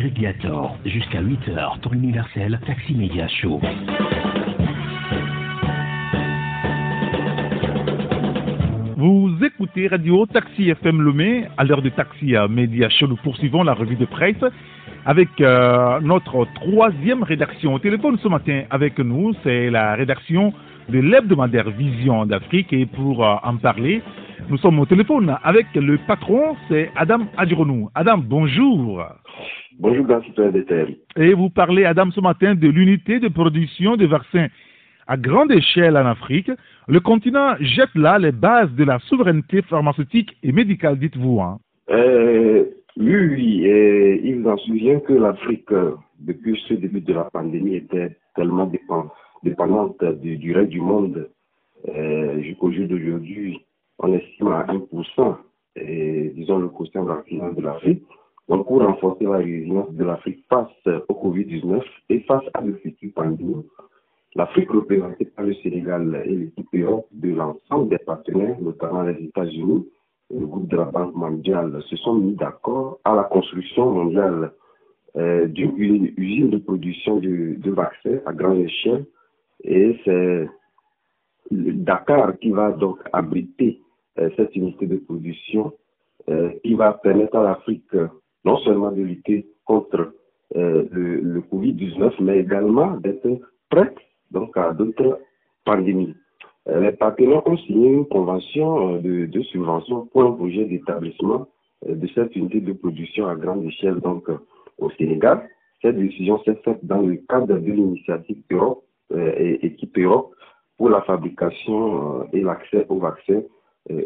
Eric. Jusqu'à 8h, temps universel, Taxi Média Show. Vous écoutez Radio Taxi FM Lomé. À l'heure de Taxi Média Show, nous poursuivons la revue de presse avec euh, notre troisième rédaction. Au téléphone ce matin avec nous, c'est la rédaction de l'hebdomadaire Vision d'Afrique. Et pour euh, en parler, nous sommes au téléphone avec le patron, c'est Adam Adjironou. Adam, bonjour. Bonjour, grand citoyen Et vous parlez, Adam, ce matin de l'unité de production de vaccins à grande échelle en Afrique. Le continent jette là les bases de la souveraineté pharmaceutique et médicale, dites-vous. Hein. Euh, oui, oui. Et il en souvient que l'Afrique, euh, depuis ce début de la pandémie, était tellement dépendante du, reste du monde. Euh, jusqu'au jour d'aujourd'hui, on estime à 1%, et, disons, le quotient de la de l'Afrique. Donc, pour renforcer la résilience de l'Afrique face au Covid-19 et face à le futur pandémie, l'Afrique représentée par le Sénégal et l'équipe Europe de l'ensemble des partenaires, notamment les États-Unis, le groupe de la Banque mondiale se sont mis d'accord à la construction mondiale euh, d'une usine de production de, de, vaccins à grande échelle. Et c'est Dakar qui va donc abriter cette unité de production euh, qui va permettre à l'Afrique non seulement de lutter contre le, le Covid-19, mais également d'être prête donc à d'autres pandémies. Euh, les partenaires ont signé une convention euh, de, subvention pour un projet d'établissement euh, de cette unité de production à grande échelle donc au Sénégal. Cette décision s'est faite dans le cadre de l'initiative Europe et équipe Europe pour la fabrication et l'accès aux vaccins,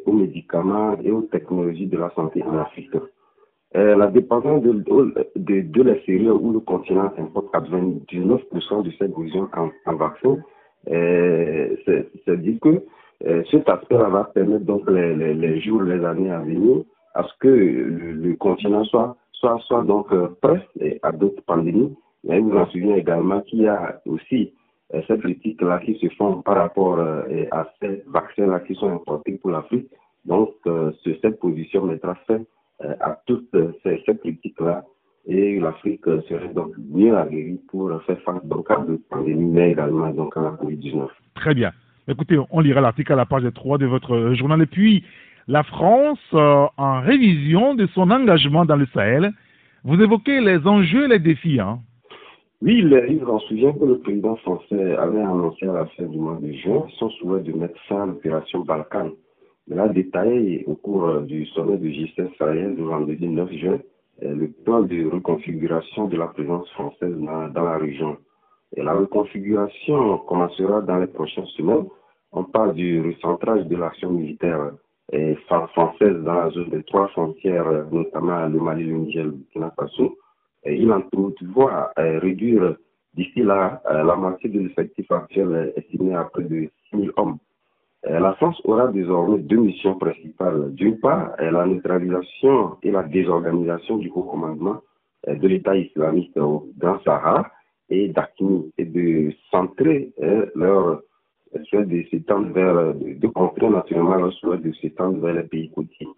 aux médicaments et aux technologies de la santé en Afrique. la dépendance de, de, de, la série où le continent importe 99% de cette besoin en, en vaccins c'est-à-dire que euh, cet aspect-là va permettre donc les, les, jours, les années à venir à ce que le, continent soit, soit, soit donc euh, prêt à d'autres pandémies. Mais vous en souvenez également qu'il y a aussi euh, cette critique-là qui se font par rapport euh, à ces vaccins-là qui sont importés pour l'Afrique. Donc, euh, cette position mettra fin à toutes ces, ces critiques-là et l'Afrique serait donc mieux aguerrie pour faire face donc à de pandémie, mais également donc à la COVID-19. Très bien. Écoutez, on lira l'article à la page 3 de votre journal. Et puis, la France, en révision de son engagement dans le Sahel, vous évoquez les enjeux et les défis. Hein? Oui, il s'en souvient que le président français avait annoncé à la fin du mois de juin son souhait de mettre fin à l'opération Balkan. Il a détaillé au cours du sommet de G7 Sahel vendredi 9 juin euh, le plan de reconfiguration de la présence française dans, la région. Et la reconfiguration commencera dans les prochaines semaines. On parle du recentrage de l'action militaire euh, française dans la zone des trois frontières, notamment le Mali, le Niger, le Burkina. Il en toutefois euh, réduire d'ici là la moitié de l'effectif actuel estimé à près de 6 000 hommes. Euh, la France aura désormais deux missions principales. D'une part, euh, la neutralisation et la désorganisation du haut commandement euh, de l'État islamiste Grand Sahara et d'Akmi et de centrer leur souhait de s'étendre vers, de contrer naturellement leur souhait de s'étendre vers les pays côtiers.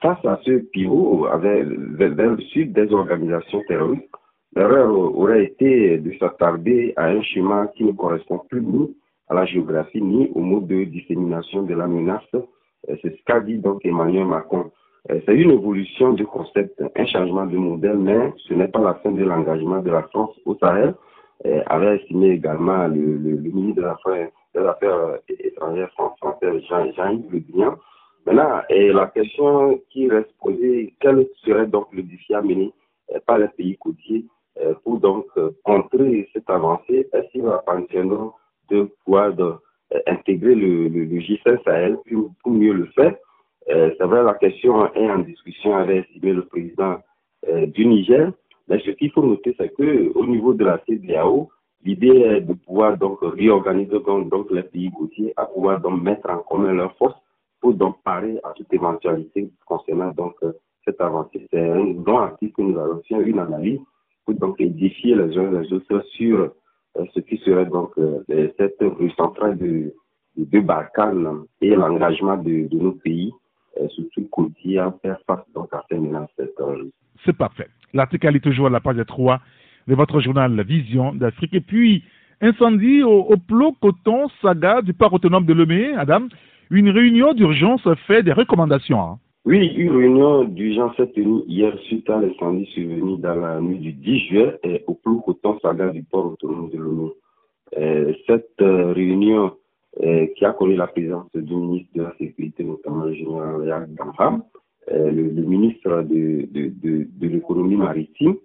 Face à ce pivot avec, vers le sud des organisations terroristes, l'erreur aurait été de s'attarder à un schéma qui ne correspond plus nous à la géographie ni au mode de dissémination de la menace. C'est ce qu'a dit donc Emmanuel Macron. C'est une évolution du concept, un changement de modèle, mais ce n'est pas la fin de l'engagement de la France au Sahel, avait estimé également le, le, le ministre des Affaires étrangères français, Jean-Yves Le Drian. Maintenant, et la question qui reste posée, quel serait donc le défi à mener par les pays côtiers pour donc contrer cette avancée? Est-ce qu'il va pensionner de pouvoir euh, intégrer le, le, le G5 Sahel pour, mieux le faire? Euh, c'est vrai, la question est en discussion avec le président euh, du Niger. Mais ce qu'il faut noter, c'est que au niveau de la CDAO, l'idée est de pouvoir donc réorganiser donc les pays côtiers à pouvoir donc mettre en commun leurs forces pour donc parer à toute éventualité concernant donc cette avancée. C'est un long article que nous avons fait, une analyse pour donc édifier les uns les autres sur euh, ce qui serait donc euh, cette rue centrale de, de Barkhane et l'engagement de, de, nos pays, euh, surtout côtiers, à faire face donc à ces menaces C'est parfait. L'article est toujours à la page 3 de votre journal Vision d'Afrique. Et puis, incendie au, au plot coton saga du parc autonome de Lomé, Adam. Une réunion d'urgence fait des recommandations. Hein. Oui, une réunion d'urgence s'est tenue hier suite à l'incendie survenu dans la nuit du 10 juillet au plot coton saga du port autonome de Lomé. Euh, cette euh, réunion euh, qui a connu la présence du ministre de la Sécurité, notamment le général Yann Gamham, le, le, ministre de, l'économie maritime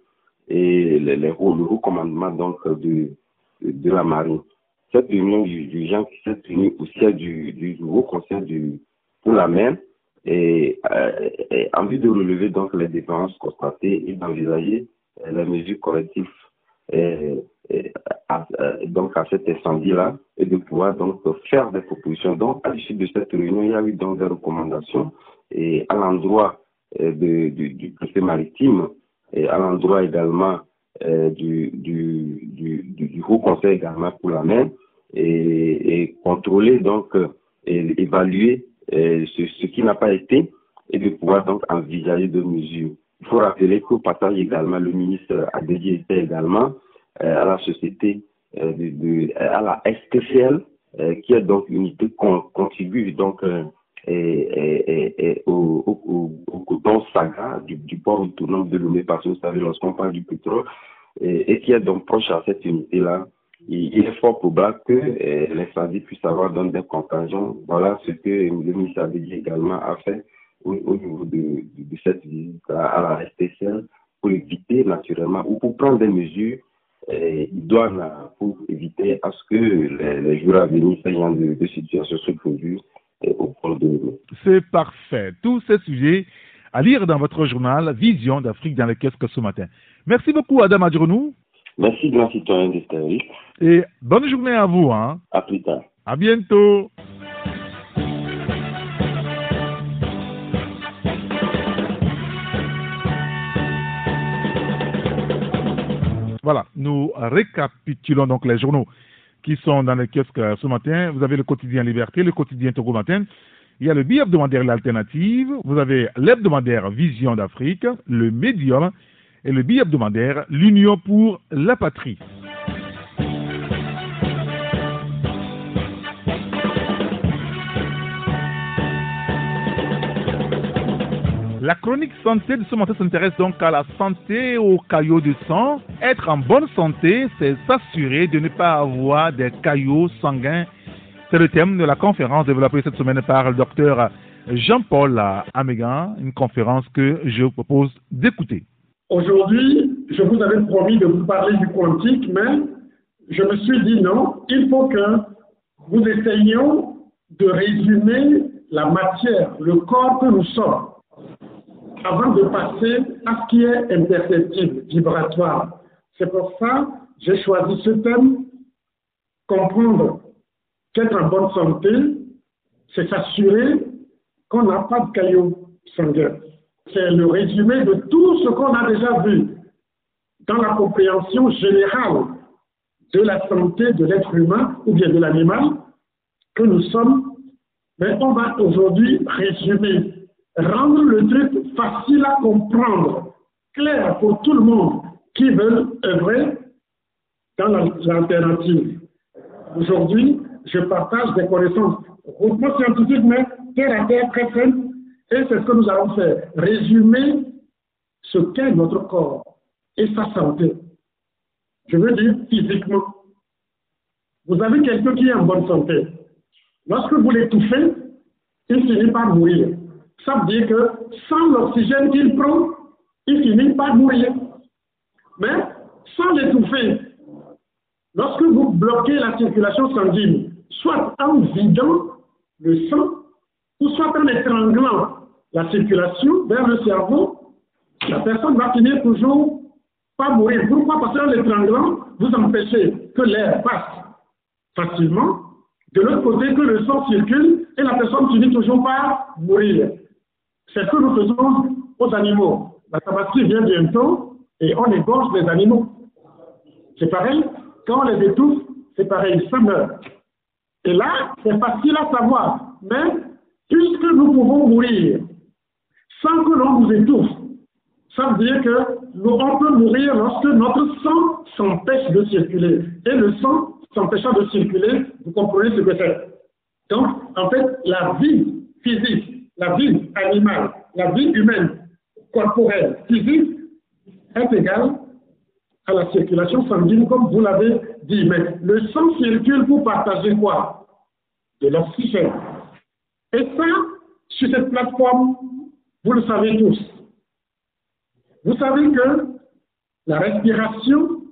et le commandement donc de, la marine. Cette réunion d'urgence qui s'est tenue au siège du, du nouveau conseil du, pour la mer et, euh, et, en vue de relever donc les dépenses constatées et d'envisager les mesures correctives et à, donc à cet incendie-là et de pouvoir donc faire des propositions. Donc à l'issue de cette réunion, il y a eu donc des recommandations et à l'endroit du, du maritime et à l'endroit également euh, du, du, du, du, Haut Conseil également pour la mer et, contrôler donc et évaluer euh, ce, qui n'a pas été et de pouvoir donc envisager de mesures. Il faut rappeler qu'au passage également, le ministre a dédié également euh, à la société, euh, de, à la STCL, euh, qui est donc une unité qui contribue donc au, au, au, coton saga du, du port autonome de Lomé, parce que vous savez, lorsqu'on parle du pétrole, et, qui est donc proche à cette unité-là, il, est fort probable que euh, l'incendie puisse avoir donc des contingents. Voilà ce que le ministre a dit également a fait au, au niveau de, de, de, cette visite à, la STCL pour éviter naturellement ou pour prendre des mesures euh, idoines pour éviter à ce que les, les jours à venir, ce de, de situation se produisent c'est parfait. Tous ces sujets à lire dans votre journal Vision d'Afrique dans les kiosques ce matin. Merci beaucoup, Adam Adjounou. Merci, grand citoyen d'Estérique. Et bonne journée à vous. Hein. À plus tard. À bientôt. Voilà, nous récapitulons donc les journaux qui sont dans les kiosques ce matin. Vous avez le quotidien Liberté, le quotidien Togo Matin. Il y a le bi-hebdomadaire L'Alternative. Vous avez l'hebdomadaire Vision d'Afrique, le Médium et le bi-hebdomadaire L'Union pour la Patrie. La chronique santé de ce matin s'intéresse donc à la santé au caillots de sang. Être en bonne santé, c'est s'assurer de ne pas avoir des caillots sanguins. C'est le thème de la conférence développée cette semaine par le docteur Jean-Paul Amégan, une conférence que je vous propose d'écouter. Aujourd'hui, je vous avais promis de vous parler du quantique, mais je me suis dit non, il faut que nous essayions de résumer la matière, le corps que nous sommes avant de passer à ce qui est imperceptible, vibratoire. C'est pour ça que j'ai choisi ce thème, comprendre qu'être en bonne santé, c'est s'assurer qu'on n'a pas de caillots sanguins. C'est le résumé de tout ce qu'on a déjà vu dans la compréhension générale de la santé de l'être humain ou bien de l'animal que nous sommes. Mais on va aujourd'hui résumer rendre le truc facile à comprendre, clair pour tout le monde qui veut œuvrer dans l'alternative. Aujourd'hui, je partage des connaissances hautement scientifiques, mais terre à terre, très simples, et c'est ce que nous allons faire. Résumer ce qu'est notre corps et sa santé. Je veux dire physiquement. Vous avez quelqu'un qui est en bonne santé. Lorsque vous l'étouffez, il finit par mourir. Ça veut dire que sans l'oxygène qu'il prend, il finit par mourir. Mais sans l'étouffer, lorsque vous bloquez la circulation sanguine, soit en vidant le sang, ou soit en étranglant la circulation vers le cerveau, la personne va finir toujours par mourir. Pourquoi? Parce qu'en l'étranglant, vous empêchez que l'air passe facilement, de l'autre côté que le sang circule et la personne finit toujours par mourir. C'est ce que nous faisons aux animaux. La tabaski vient bientôt et on égorge les animaux. C'est pareil, quand on les étouffe, c'est pareil, ça meurt. Et là, c'est facile à savoir. Mais puisque nous pouvons mourir sans que l'on nous étouffe, Ça veut dire que nous, peut mourir lorsque notre sang s'empêche de circuler. Et le sang s'empêchant de circuler, vous comprenez ce que c'est. Donc, en fait, la vie physique, la vie animale, la vie humaine, corporelle, physique, est égale à la circulation sanguine, comme vous l'avez dit. Mais le sang circule pour partager quoi? De l'oxygène. Et ça, sur cette plateforme, vous le savez tous. Vous savez que la respiration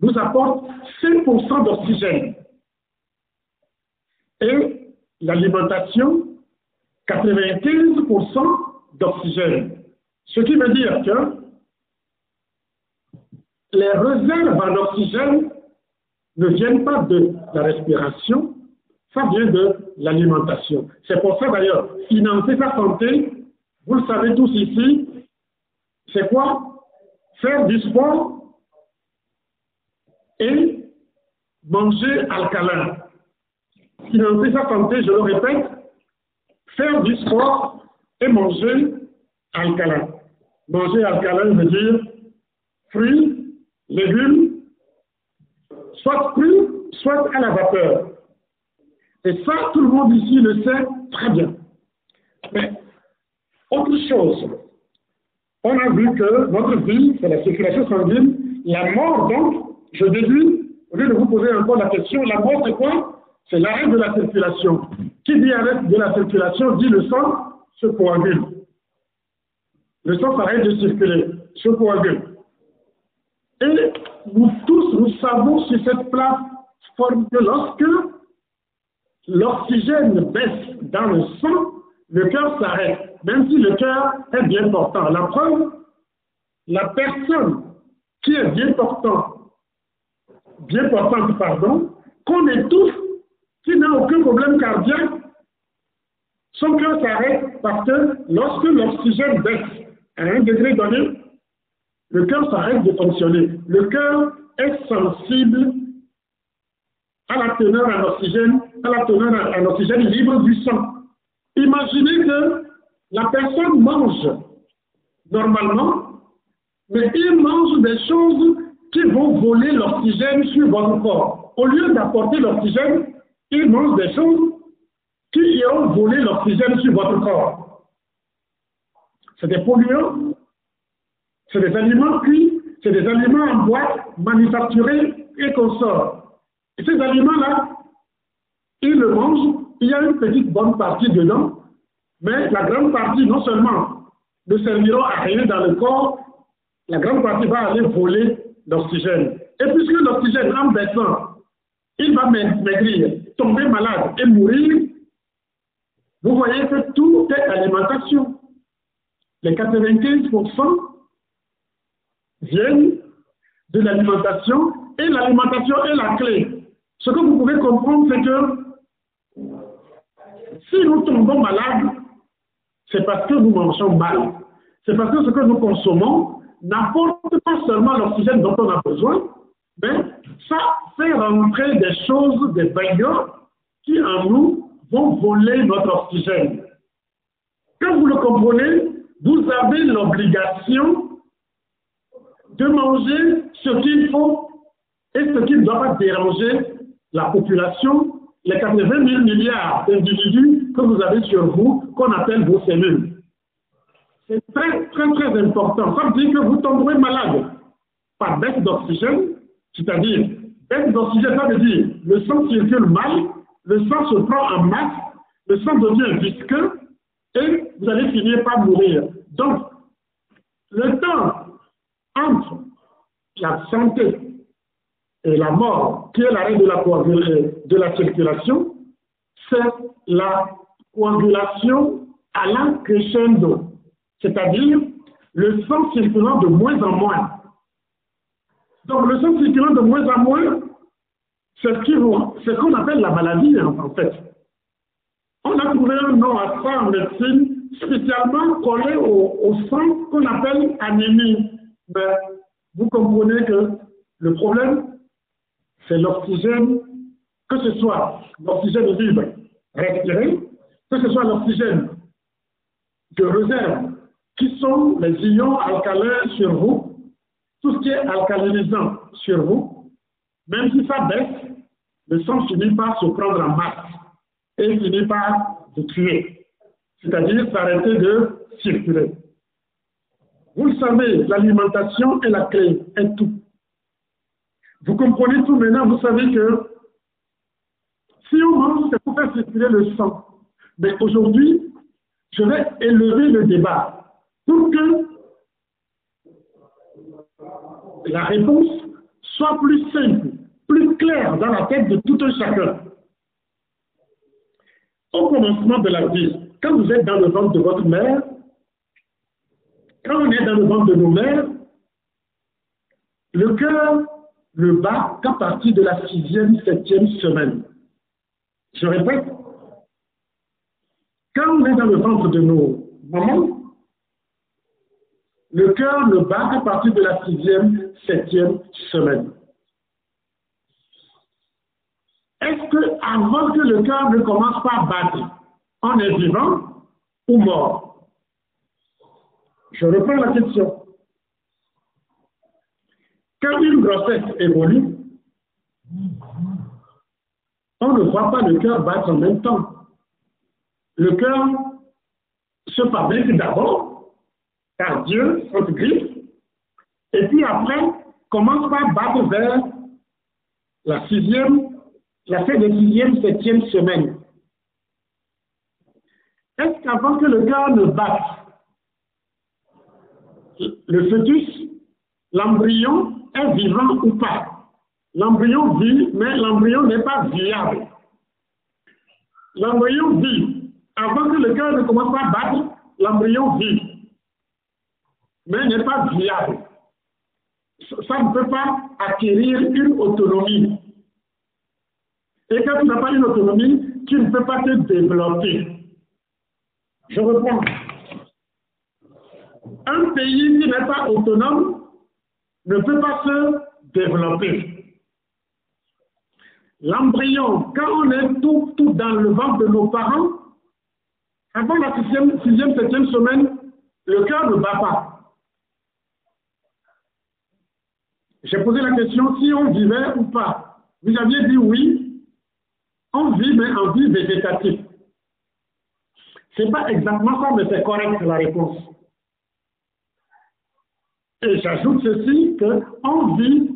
nous apporte 5% d'oxygène. Et l'alimentation, 95% d'oxygène. Ce qui veut dire que les réserves en oxygène ne viennent pas de la respiration, ça vient de l'alimentation. C'est pour ça d'ailleurs, financer sa santé, vous le savez tous ici, c'est quoi? Faire du sport et manger alcalin. Financer sa santé, je le répète, faire du sport et manger alcalin. Manger alcalin veut dire fruits, légumes, soit crus, soit à la vapeur. Et ça, tout le monde ici le sait très bien. Mais autre chose, on a vu que notre vie, c'est la circulation sanguine. La mort, donc, je déduis, au lieu de vous poser encore la question, la mort, c'est quoi? C'est l'arrêt de la circulation. Qui dit arrêt de la circulation dit le sang se coagule. Le sang s'arrête de circuler, se coagule. Et nous tous, nous savons sur cette plateforme que lorsque l'oxygène baisse dans le sang, le cœur s'arrête, même si le cœur est bien portant. La preuve, la personne qui est bien portant, bien portante, pardon, qu'on étouffe, qui n'a aucun problème cardiaque, son cœur s'arrête parce que lorsque l'oxygène baisse à un degré donné, le cœur s'arrête de fonctionner. Le cœur est sensible à la teneur en oxygène, à la teneur en oxygène libre du sang. Imaginez que la personne mange normalement, mais il mange des choses qui vont voler l'oxygène sur votre corps. Au lieu d'apporter l'oxygène, il mange des choses qui iront voler l'oxygène sur votre corps. C'est des polluants, c'est des aliments cuits, c'est des aliments en boîte, manufacturés et consorts. Et ces aliments-là, ils le mangent il y a une petite bonne partie dedans, mais la grande partie, non seulement ne servira à rien dans le corps, la grande partie va aller voler l'oxygène. Et puisque l'oxygène, en baissant, il va maigrir, tomber malade et mourir, vous voyez que tout est alimentation. Les 95% viennent de l'alimentation et l'alimentation est la clé. Ce que vous pouvez comprendre, c'est que si nous tombons malades, c'est parce que nous mangeons mal. C'est parce que ce que nous consommons n'apporte pas seulement l'oxygène dont on a besoin, mais ça fait rentrer des choses, des bailleurs qui en nous vont voler notre oxygène. Quand vous le comprenez, vous avez l'obligation de manger ce qu'il faut et ce qui ne doit pas déranger la population les 80 000 milliards d'individus que vous avez sur vous, qu'on appelle vos cellules. C'est très, très, très important. Ça veut dire que vous tomberez malade par baisse d'oxygène, c'est-à-dire baisse d'oxygène, ça veut dire le sang circule mal, le sang se prend en masse, le sang devient visqueux et vous allez finir par mourir. Donc, le temps entre la santé et la mort, qui est l'arrêt de la, de la circulation, c'est la coagulation à la crescendo, c'est-à-dire le sang circulant de moins en moins. Donc le sang circulant de moins en moins, c'est ce qu'on appelle la maladie en fait. On a trouvé un nom à ça en médecine spécialement collé au, sang qu'on appelle anémie. Mais vous comprenez que le problème, c'est l'oxygène, que ce soit l'oxygène libre respiré, que ce soit l'oxygène de réserve qui sont les ions alcalins sur vous, tout ce qui est alcalinisant sur vous, même si ça baisse, le sang finit par se prendre en masse et finit par se tuer, c'est-à-dire s'arrêter de circuler. Vous le savez, l'alimentation est la clé, est tout. Vous comprenez tout maintenant, vous savez que si on mange, c'est pour faire circuler le sang. Mais aujourd'hui, je vais élever le débat pour que la réponse soit plus simple, plus claire dans la tête de tout un chacun. Au commencement de la vie, quand vous êtes dans le ventre de votre mère, quand on est dans le ventre de nos mères, le cœur ne bat qu'à partir de la sixième, septième semaine. Je répète, quand on est dans le ventre de nos mamans, le cœur ne bat qu'à partir de la sixième, septième semaine. Est-ce que avant que le cœur ne commence pas à battre, on est vivant ou mort? Je reprends la question. Quand une grossesse évolue, on ne voit pas le cœur battre en même temps. Le cœur se fabrique d'abord car Dieu se grippe, et puis après commence par battre vers la sixième, la fin sixième, septième semaine. Est-ce qu'avant que le cœur ne batte, le fœtus, l'embryon est vivant ou pas? L'embryon vit, mais l'embryon n'est pas viable. L'embryon vit. Avant que le cœur ne commence à battre, l'embryon vit, mais n'est pas viable. Ça ne peut pas acquérir une autonomie. Et quand tu n'as pas une autonomie, tu ne peux pas te développer. Je reprends. Un pays qui n'est pas autonome ne peut pas se développer. L'embryon, quand on est tout, dans le ventre de nos parents, avant la sixième, sixième, septième semaine, le cœur ne bat pas. J'ai posé la question si on vivait ou pas. Vous aviez dit oui, on vit, mais en vie végétative. Ce n'est pas exactement ça, mais c'est correct la réponse. Et j'ajoute ceci, qu'on vit,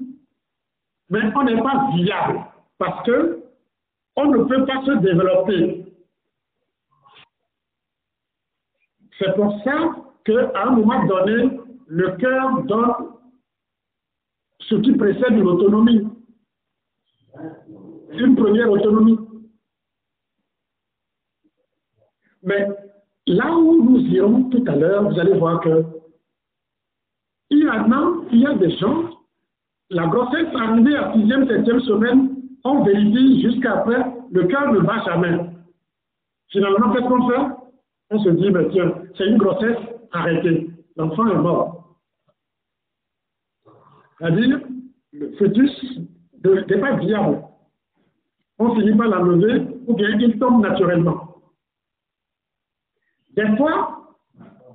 mais on n'est pas viable parce que on ne peut pas se développer. C'est pour ça qu'à un moment donné, le cœur donne ce qui précède l'autonomie. Une première autonomie. Mais là où nous irons tout à l'heure, vous allez voir que il y a, il y a des gens, la grossesse arrivée à sixième, septième semaine, on vérifie jusqu'après, le cœur ne bat jamais. Finalement, qu'est-ce qu'on fait? On se dit, mais tiens, c'est une grossesse, arrêtez. L'enfant est mort. C'est-à-dire, le fœtus n'est pas viable. On finit par l'enlever ou bien il tombe naturellement. Des fois,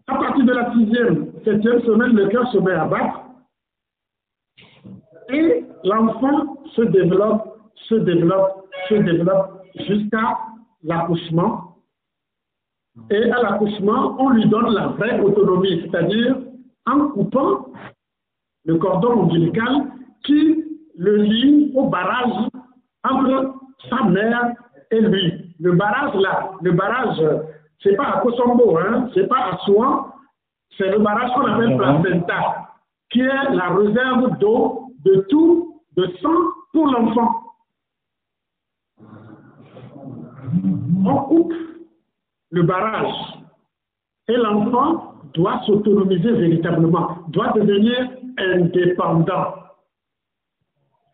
à partir de la sixième, septième semaine, le cœur se met à battre et l'enfant se développe se développe, se développe jusqu'à l'accouchement. Et à l'accouchement, on lui donne la vraie autonomie, c'est-à-dire en coupant le cordon ombilical qui le lie au barrage entre sa mère et lui. Le barrage là, le barrage, c'est pas à Kosombo, hein, c'est pas à Souan, c'est le barrage qu'on appelle placenta, qui est la réserve d'eau, de tout, de sang pour l'enfant. on coupe le barrage et l'enfant doit s'autonomiser véritablement, doit devenir indépendant.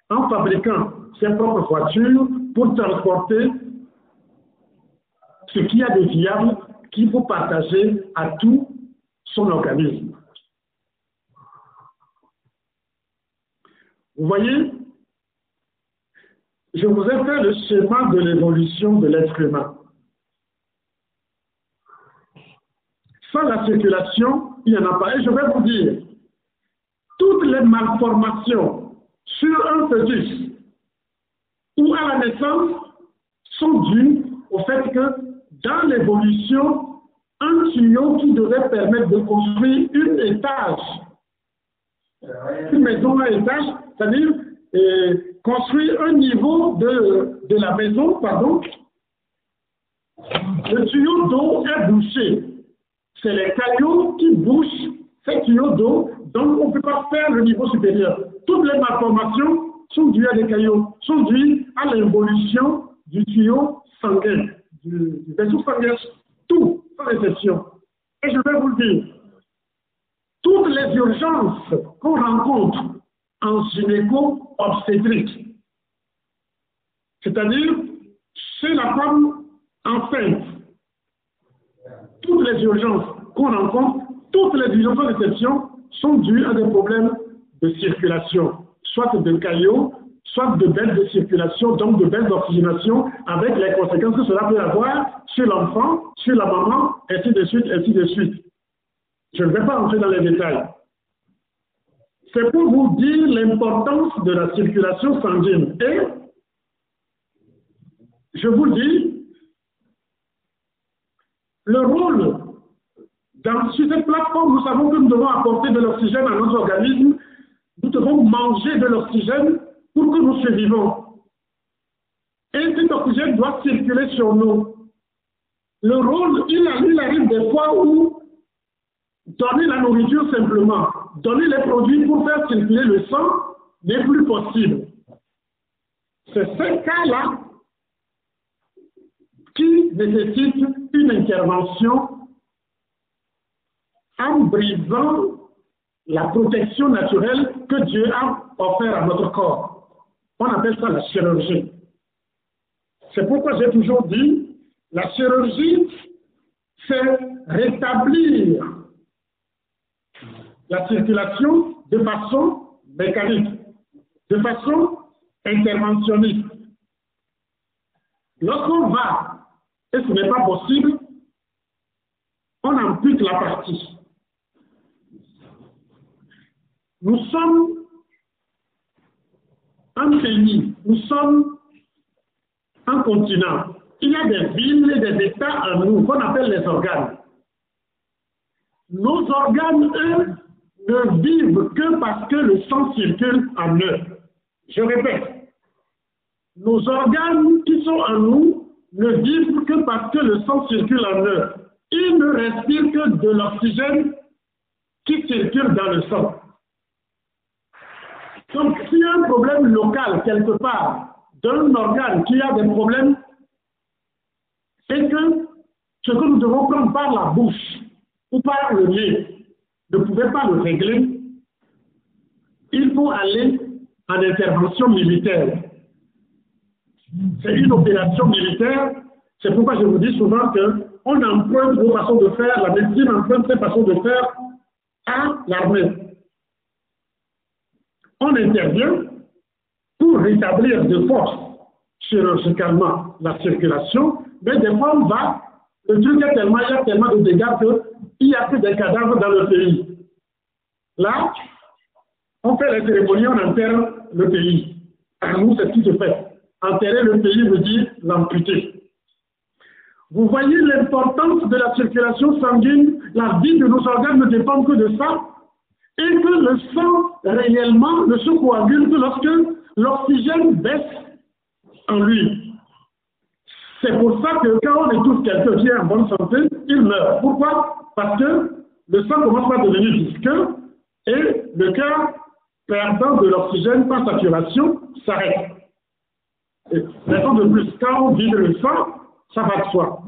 En fabriquant ses propres voitures pour transporter ce qu'il y a de viable qu'il faut partager à tout son organisme. Vous voyez, je vous ai fait le schéma de l'évolution de l'être humain. Sans la circulation, il n'y en a pas. Et je vais vous dire, toutes les malformations sur un fœtus ou à la naissance sont dues au fait que dans l'évolution, un tuyau qui devait permettre de construire une étage, une maison à étage, c'est-à-dire euh, construire un niveau de, la maison, pardon, le tuyau d'eau est bouché. C'est les cailloux qui bouchent ces tuyaux d'eau, donc on ne peut pas faire le niveau supérieur. Toutes les malformations sont dues à des cailloux, sont dues à l'évolution du tuyau sanguin, du, vaisseau sanguin, tout, sans exception. Et je vais vous le dire, toutes les urgences qu'on rencontre en gynéco-obstétrique, c'est-à-dire chez la femme enceinte, toutes les urgences qu'on rencontre, toutes les urgences sans exception, sont dues à des problèmes de circulation, soit de caillots, soit de baisse de circulation, donc de baisse d'oxygénation, avec les conséquences que cela peut avoir sur l'enfant, sur la maman, ainsi de suite, ainsi de suite. Je ne vais pas entrer dans les détails. C'est pour vous dire l'importance de la circulation sanguine. Et je vous dis, le rôle dans, sur cette plateforme, nous savons que nous devons apporter de l'oxygène à notre organisme, nous devons manger de l'oxygène pour que nous survivons. Et cet oxygène doit circuler sur nous. Le rôle, il, il arrive des fois où donner la nourriture simplement, donner les produits pour faire circuler le sang n'est plus possible. C'est ce cas-là qui nécessite une intervention en brisant la protection naturelle que Dieu a offert à notre corps. On appelle ça la chirurgie. C'est pourquoi j'ai toujours dit, la chirurgie, c'est rétablir la circulation de façon mécanique, de façon interventionniste. Lorsqu'on va, et ce n'est pas possible, on ampute la partie. Nous sommes un pays, nous sommes un continent. Il y a des villes et des États en nous qu'on appelle les organes. Nos organes, eux, ne vivent que parce que le sang circule en eux. Je répète, nos organes qui sont en nous ne vivent que parce que le sang circule en eux. Ils ne respirent que de l'oxygène qui circule dans le sang. Donc, s'il y a un problème local quelque part d'un organe qui a des problèmes, c'est que ce que nous devons prendre par la bouche ou par le nez ne pouvait pas le régler. Il faut aller en intervention militaire. C'est une opération militaire. C'est pourquoi je vous dis souvent qu'on emprunte vos façons de faire, la médecine emprunte ses façons de faire à l'armée on intervient pour rétablir de force chirurgicalement la circulation, mais des fois on va, le truc est tellement, il y a tellement de dégâts qu'il n'y a plus de cadavres dans le pays. Là, on fait les cérémonies, on enterre le pays. Nous, c'est ce qui se fait. Enterrer le pays veut dire l'amputer. Vous voyez l'importance de la circulation sanguine, la vie de nos organes ne dépend que de ça et que le sang réellement ne se coagule que lorsque l'oxygène baisse en lui. C'est pour ça que quand on étouffe quelqu'un qui est en bonne santé, il meurt. Pourquoi? Parce que le sang commence à devenir visqueux et le cœur, perdant de l'oxygène par saturation, s'arrête. Raison de plus, quand on vide le sang, ça va de soi.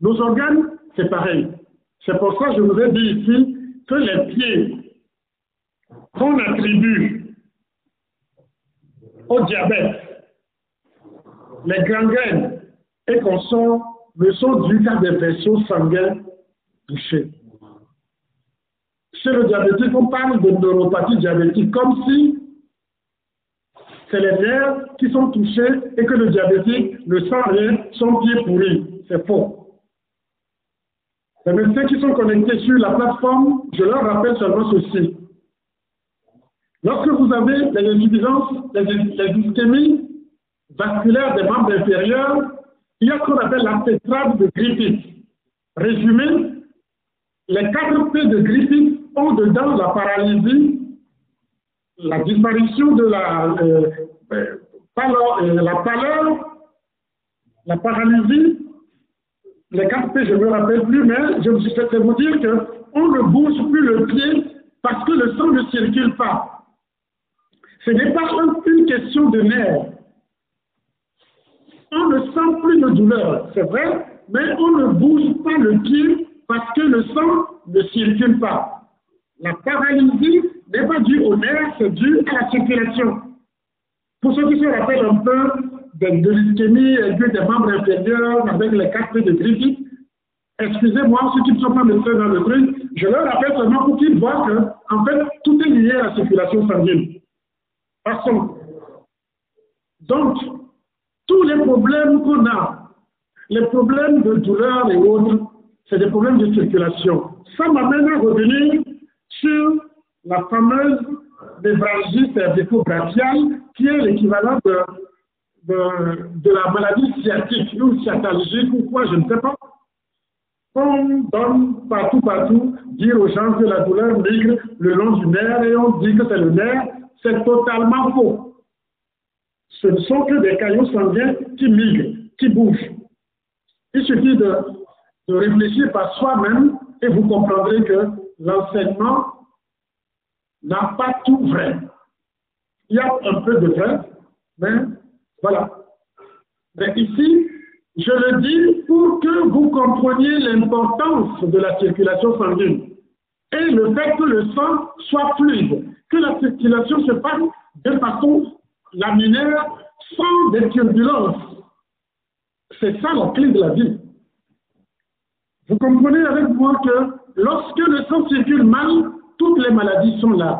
Nos organes, c'est pareil. C'est pour ça que je vous ai dit ici que les pieds qu'on attribue au diabète, les gangrènes et qu'on sont, ne sont dus qu'à des vaisseaux sanguins touchés. Chez le diabétique, on parle de neuropathie diabétique comme si c'est les nerfs qui sont touchés et que le diabétique ne sent rien, son pied pourri. C'est faux. Les médecins qui sont connectés sur la plateforme, je leur rappelle seulement ceci. Lorsque vous avez les insuffisances, les, les ischémies vasculaires des membres inférieurs, il y a ce qu'on appelle la tétrade de Griffith. Résumé, les quatre P de Griffith ont dedans la paralysie, la disparition de la, euh, euh, euh, la pâleur, la paralysie, les P, je ne me rappelle plus, mais je vais vous dire qu'on ne bouge plus le pied parce que le sang ne circule pas. Ce n'est pas une question de nerfs. On ne sent plus de douleur, c'est vrai, mais on ne bouge pas le pied parce que le sang ne circule pas. La paralysie n'est pas due au nerf, c'est dû à la circulation. Pour ceux qui se rappellent un peu de, de l'ischémie aiguë des membres inférieurs avec les quatre de Griffith, excusez-moi, ceux qui ne sont pas médecins dans le truc, je leur rappelle seulement pour qu'ils voient que, en fait, tout est lié à la circulation sanguine. Passons. Donc, tous les problèmes qu'on a, les problèmes de douleur et autres, c'est des problèmes de circulation. Ça m'amène à revenir sur la fameuse névralgie cervico-brachiale, qui est l'équivalent de, de, la maladie sciatique ou sciatalgique ou quoi, je ne sais pas. On donne partout, partout, dire aux gens que la douleur migre le long du nerf et on dit que c'est le nerf c'est totalement faux. Ce ne sont que des caillots sanguins qui migrent, qui bougent. Il suffit de, réfléchir par soi-même et vous comprendrez que l'enseignement n'a pas tout vrai. Il y a un peu de vrai, mais voilà. Mais ici, je le dis pour que vous compreniez l'importance de la circulation sanguine et le fait que le sang soit fluide que la circulation se passe de façon laminaire, sans des turbulences. C'est ça la clé de la vie. Vous comprenez avec moi que lorsque le sang circule mal, toutes les maladies sont là.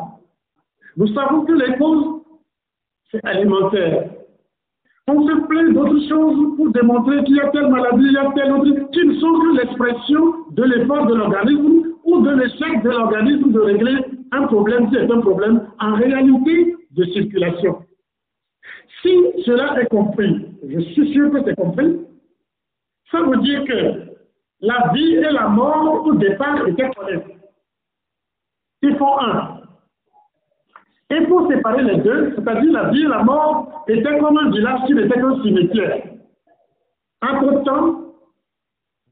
Nous savons que les causes, c'est alimentaire. On se plaint d'autres choses pour démontrer qu'il y a telle maladie, il y a telle autre, qui ne sont que l'expression de l'effort de l'organisme ou de l'échec de l'organisme de régler un problème qui est un problème en réalité de circulation. Si cela est compris, je suis sûr que c'est compris, ça veut dire que la vie et la mort au départ étaient connectés. Ils font un. Et pour séparer les deux, c'est-à-dire la vie et la mort étaient comme un village qui n'était qu'un cimetière. Entre-temps,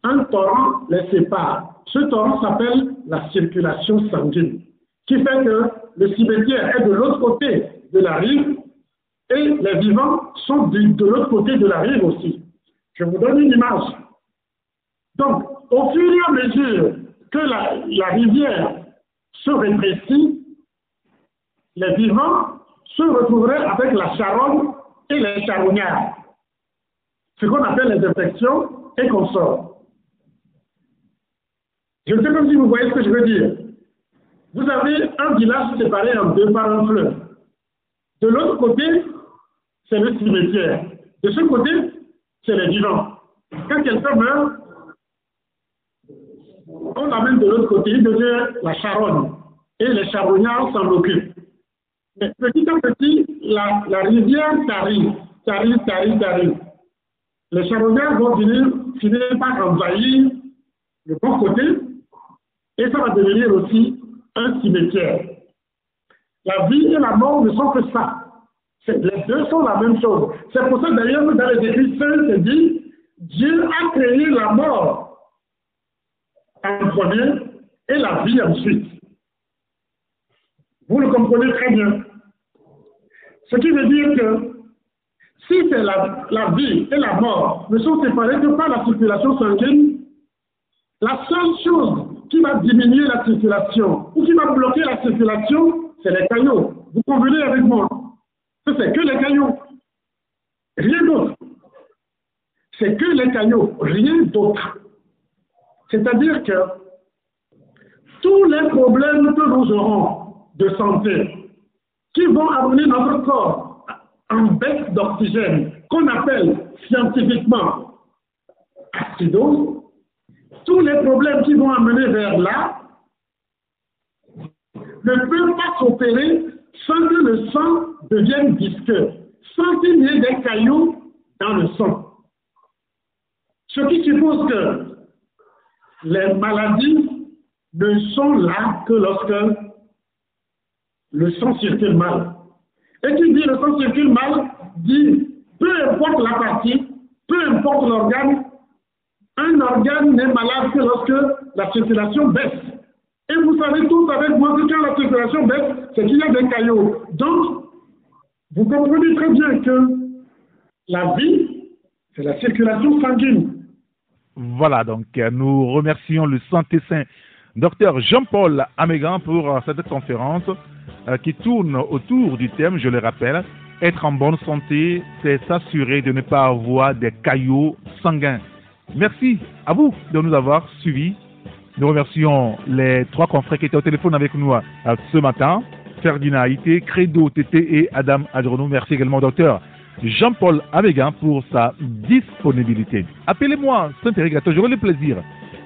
un torrent les sépare. Ce torrent s'appelle la circulation sanguine qui fait que le cimetière est de l'autre côté de la rive et les vivants sont de, l'autre côté de la rive aussi. Je vous donne une image. Donc, au fur et à mesure que la rivière se rétrécit, les vivants se retrouveraient avec la charonne et les charognards, ce qu'on appelle les infections et consorts. Je ne sais pas si vous voyez ce que je veux dire. Vous avez un village séparé en deux par un fleuve. De l'autre côté, c'est le cimetière. De ce côté, c'est les vivants. Quand quelqu'un meurt, on l'amène de l'autre côté, il devient la charonne. Et les charognards s'en occupent. Mais petit à petit, la, rivière tarit, tarit, tarit, tarit. Les charognards vont finir, finir par envahir le bon côté, et ça va devenir aussi un cimetière. La vie et la mort ne sont que ça. Les deux sont la même chose. C'est pour ça d'ailleurs que dans les Écritures, dit Dieu a créé la mort en premier et la vie ensuite. Vous le comprenez très bien. Ce qui veut dire que si la, vie et la mort ne sont séparés que par la circulation sanguine, la seule chose qui va diminuer la circulation ou qui va bloquer la circulation, c'est les cailloux. Vous convenez avec moi Ce c'est que les cailloux. Rien d'autre. C'est que les cailloux, rien d'autre. C'est-à-dire que tous les problèmes que nous aurons de santé qui vont amener notre corps en baisse d'oxygène, qu'on appelle scientifiquement acidose, tous les problèmes qui vont amener vers là ne peuvent pas s'opérer sans que le sang devienne visqueux, sans qu'il y ait des cailloux dans le sang. Ce qui suppose que les maladies ne sont là que lorsque le sang circule mal. Et qui dit le sang circule mal, dit peu importe la partie, peu importe l'organe, un organe n'est malade que lorsque la circulation baisse. Et vous savez tous avec moi que quand la circulation baisse, c'est qu'il y a des caillots. Donc, vous comprenez très bien que la vie, c'est la circulation sanguine. Voilà, donc euh, nous remercions le Santé Saint, docteur Jean-Paul Amégan, pour euh, cette conférence qui tourne autour du thème, je le rappelle, être en bonne santé, c'est s'assurer de ne pas avoir des caillots sanguins. Merci à vous de nous avoir suivis. Nous remercions les trois confrères qui étaient au téléphone avec nous ce matin. Ferdinand Haïté, Credo Tété et Adam Adrono. Merci également docteur Jean-Paul Amégan pour sa disponibilité. Appelez-moi Saint-Irrigateur, j'aurai le plaisir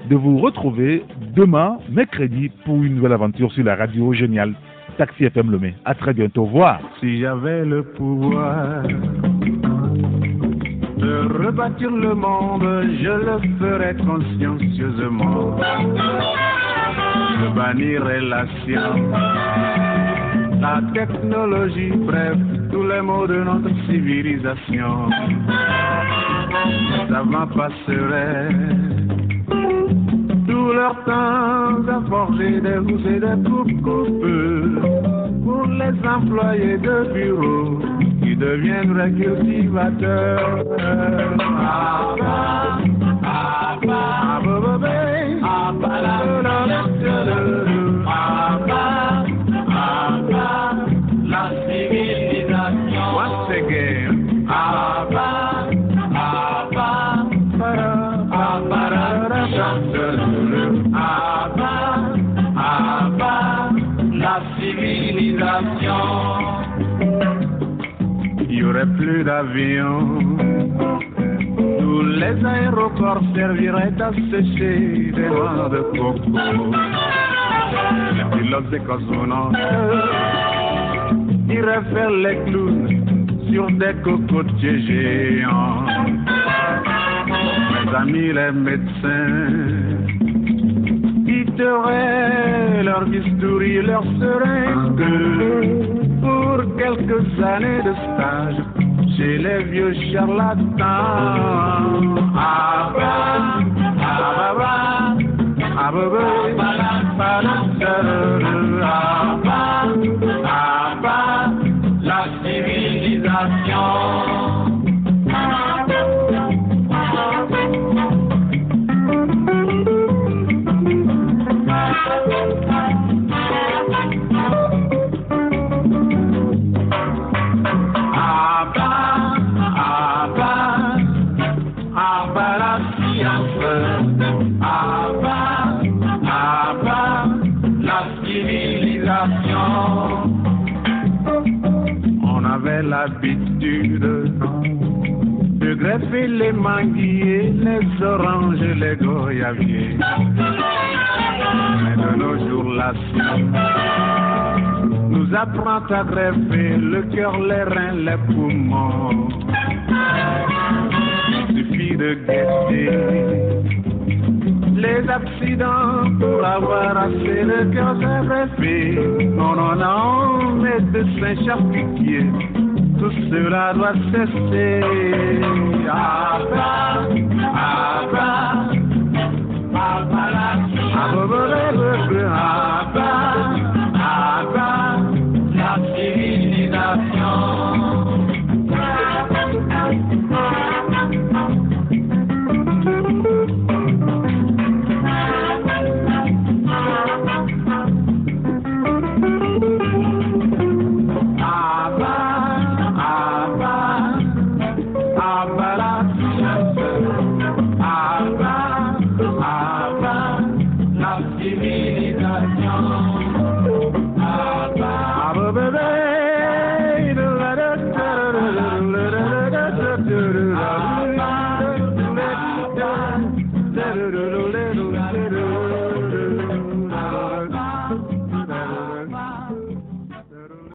de vous retrouver demain, mercredi, pour une nouvelle aventure sur la radio géniale Taxi FM Lomé. À très bientôt. Au revoir. Si j'avais le pouvoir de rebâtir le monde, je le ferais consciencieusement. Je bannirais la science, la technologie, bref, tous les mots de notre civilisation. Ça savants passeraient tout leur temps à forger des roues et des coupes pour les employés de bureau qui deviendraient cultivateurs. Ah, ah, ah, plus d'avions. Tous les aéroports serviraient à sécher des noix de coco. Les pilotes des cosmonautes iraient faire les clowns sur des cocotiers géants. Mes amis les médecins quitteraient leur bistouri, leur seringue pour quelques années de stage chez les vieux charlatans. Abra, abra, abra, abra, abra, les manguiers, les oranges, les goyaviers. Mais de nos jours, la nous apprend à greffer le cœur, les reins, les poumons. Il suffit de guetter les accidents pour avoir assez de cœur greffé. Non, non, non, médecin charcutier, tout cela doit cesser. Abra, abra, abra, abra, abra, abra, abra, abra, abra, abra.